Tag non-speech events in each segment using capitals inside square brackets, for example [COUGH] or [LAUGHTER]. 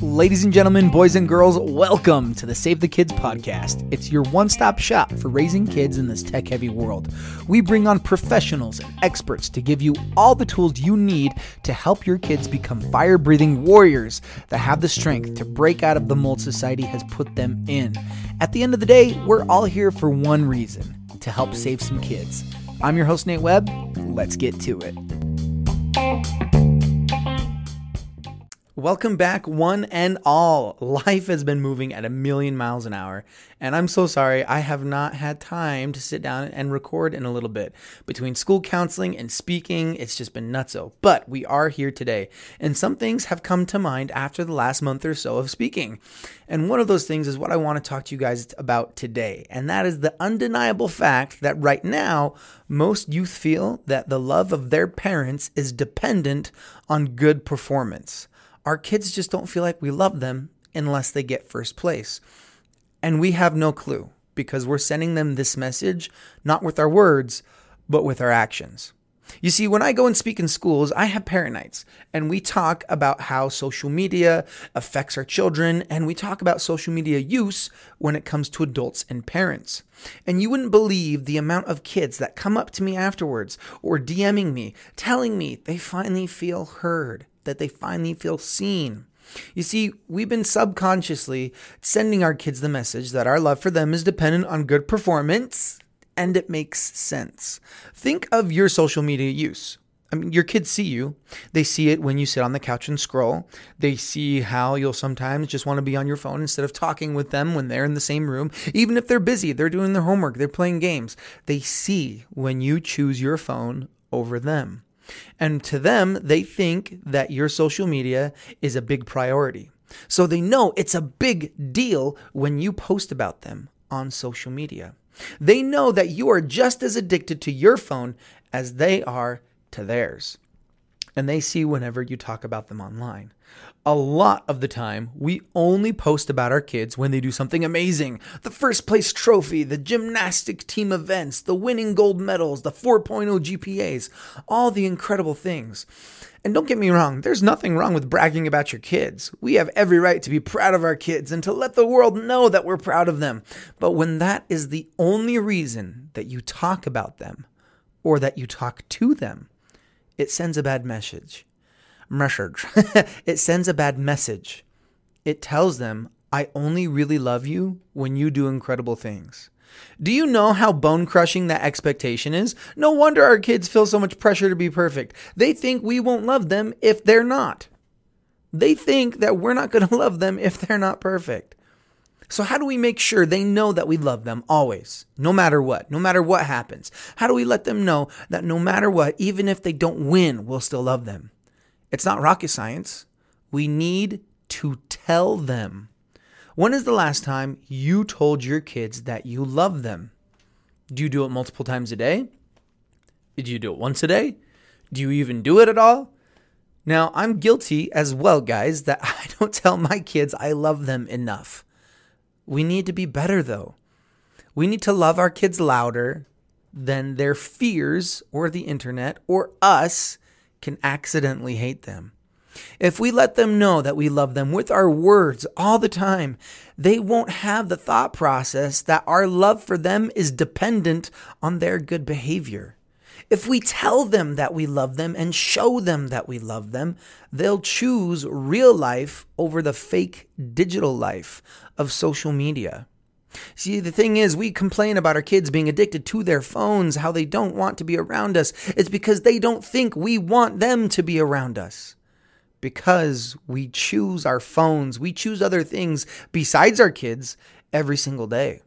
Ladies and gentlemen, boys and girls, welcome to the Save the Kids podcast. It's your one stop shop for raising kids in this tech heavy world. We bring on professionals and experts to give you all the tools you need to help your kids become fire breathing warriors that have the strength to break out of the mold society has put them in. At the end of the day, we're all here for one reason to help save some kids. I'm your host, Nate Webb. Let's get to it. Welcome back, one and all. Life has been moving at a million miles an hour, and I'm so sorry I have not had time to sit down and record in a little bit. Between school counseling and speaking, it's just been nutso. But we are here today, and some things have come to mind after the last month or so of speaking. And one of those things is what I want to talk to you guys about today, and that is the undeniable fact that right now, most youth feel that the love of their parents is dependent on good performance our kids just don't feel like we love them unless they get first place. And we have no clue because we're sending them this message not with our words, but with our actions. You see, when I go and speak in schools, I have parent nights and we talk about how social media affects our children and we talk about social media use when it comes to adults and parents. And you wouldn't believe the amount of kids that come up to me afterwards or DMing me telling me they finally feel heard that they finally feel seen. You see, we've been subconsciously sending our kids the message that our love for them is dependent on good performance, and it makes sense. Think of your social media use. I mean, your kids see you. They see it when you sit on the couch and scroll. They see how you'll sometimes just want to be on your phone instead of talking with them when they're in the same room. Even if they're busy, they're doing their homework, they're playing games. They see when you choose your phone over them. And to them, they think that your social media is a big priority. So they know it's a big deal when you post about them on social media. They know that you are just as addicted to your phone as they are to theirs. And they see whenever you talk about them online a lot of the time, we only post about our kids when they do something amazing the first place trophy, the gymnastic team events, the winning gold medals, the 4.0 GPAs, all the incredible things. And don't get me wrong, there's nothing wrong with bragging about your kids. We have every right to be proud of our kids and to let the world know that we're proud of them. But when that is the only reason that you talk about them or that you talk to them, it sends a bad message message. [LAUGHS] it sends a bad message. It tells them, I only really love you when you do incredible things. Do you know how bone crushing that expectation is? No wonder our kids feel so much pressure to be perfect. They think we won't love them if they're not. They think that we're not going [LAUGHS] to love them if they're not perfect. So, how do we make sure they know that we love them always, no matter what, no matter what happens? How do we let them know that no matter what, even if they don't win, we'll still love them? It's not rocket science. We need to tell them. When is the last time you told your kids that you love them? Do you do it multiple times a day? Do you do it once a day? Do you even do it at all? Now, I'm guilty as well, guys, that [LAUGHS] I don't tell my kids I love them enough. We need to be better, though. We need to love our kids louder than their fears or the internet or us can accidentally hate them. If we let them know that we love them with our words all the time, they won't have the thought process that our love for them is dependent on their good behavior. If we tell them that we love them and show them that we love them, they'll choose real life over the fake digital life of social media. See, the thing is, we complain about our kids being addicted to their phones, how they don't want to be around us. It's because they don't think we want them to be around us. Because we choose our phones, we choose other things besides our kids every single day.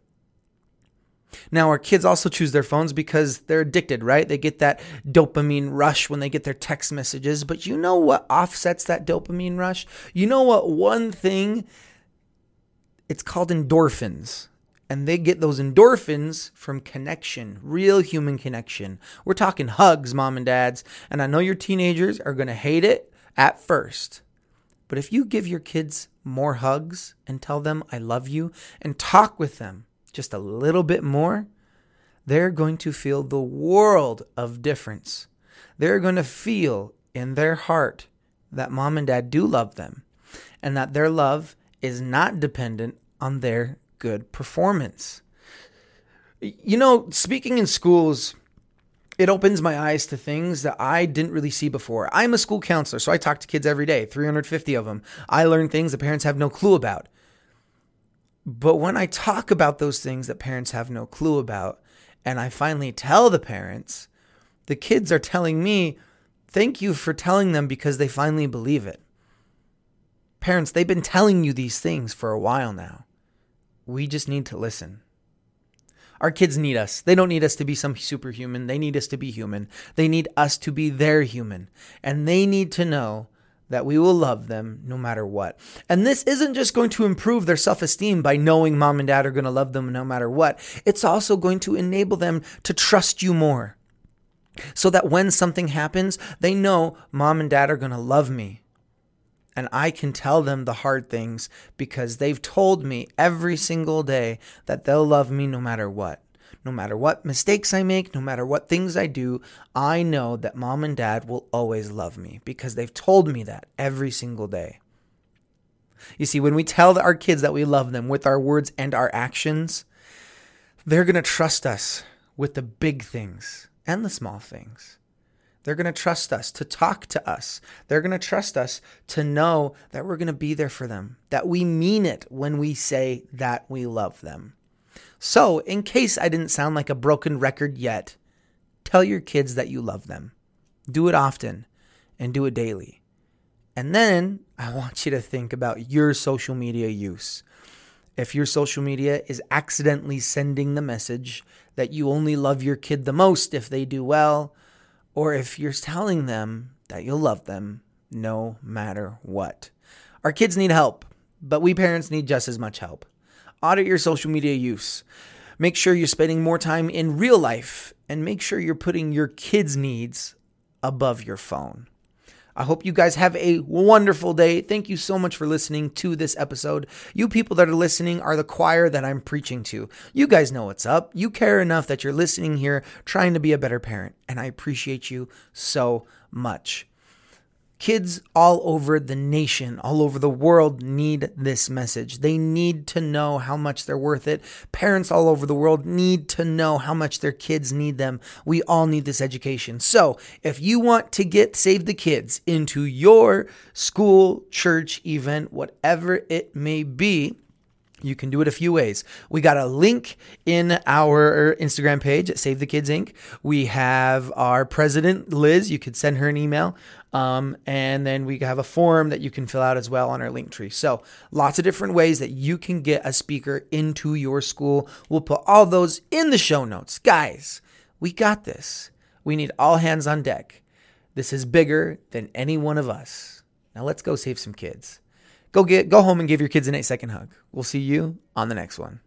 Now, our kids also choose their phones because they're addicted, right? They get that dopamine rush when they get their text messages. But you know what offsets that dopamine rush? You know what one thing? It's called endorphins and they get those endorphins from connection, real human connection. We're talking hugs, mom and dads, and I know your teenagers are going to hate it at first. But if you give your kids more hugs and tell them I love you and talk with them just a little bit more, they're going to feel the world of difference. They're going to feel in their heart that mom and dad do love them and that their love is not dependent on their good performance. You know, speaking in schools, it opens my eyes to things that I didn't really see before. I'm a school counselor, so I talk to kids every day, 350 of them. I learn things that parents have no clue about. But when I talk about those things that parents have no clue about, and I finally tell the parents, the kids are telling me, thank you for telling them because they finally believe it. Parents, they've been telling you these things for a while now. We just need to listen. Our kids need us. They don't need us to be some superhuman. They need us to be human. They need us to be their human. And they need to know that we will love them no matter what. And this isn't just going to improve their self esteem by knowing mom and dad are going to love them no matter what. It's also going to enable them to trust you more. So that when something happens, they know mom and dad are going to love me and I can tell them the hard things because they've told me every single day that they'll love me no matter what. No matter what mistakes I make, no matter what things I do, I know that mom and dad will always love me because they've told me that every single day. You see, when we tell our kids that we love them with our words and our actions, they're going to trust us with the big things and the small things. They're going to trust us to talk to us. They're going to trust us to know that we're going to be there for them, that we mean it when we say that we love them. So, in case I didn't sound like a broken record yet, tell your kids that you love them. Do it often and do it daily. And then I want you to think about your social media use. If your social media is accidentally sending the message that you only love your kid the most if they do well, or if you're telling them that you'll love them no matter what. Our kids need help, but we parents need just as much help. Audit your social media use. Make sure you're spending more time in real life and make sure you're putting your kids' needs above your phone. I hope you guys have a wonderful day. Thank you so much for listening to this episode. You people that are listening are the choir that I'm preaching to. You guys know what's up. You care enough that you're listening here, trying to be a better parent, and I appreciate you so much. Kids all over the nation, all over the world need this message. They need to know how much they're worth it. Parents all over the world need to know how much their kids need them. We all need this education. So, if you want to get Save the Kids into your school, church, event, whatever it may be, you can do it a few ways. We got a link in our Instagram page at Save the Kids Inc. We have our president, Liz. You could send her an email. Um, and then we have a form that you can fill out as well on our link tree. So lots of different ways that you can get a speaker into your school. We'll put all those in the show notes. Guys, we got this. We need all hands on deck. This is bigger than any one of us. Now let's go save some kids. Go get go home and give your kids an 8 second hug. We'll see you on the next one.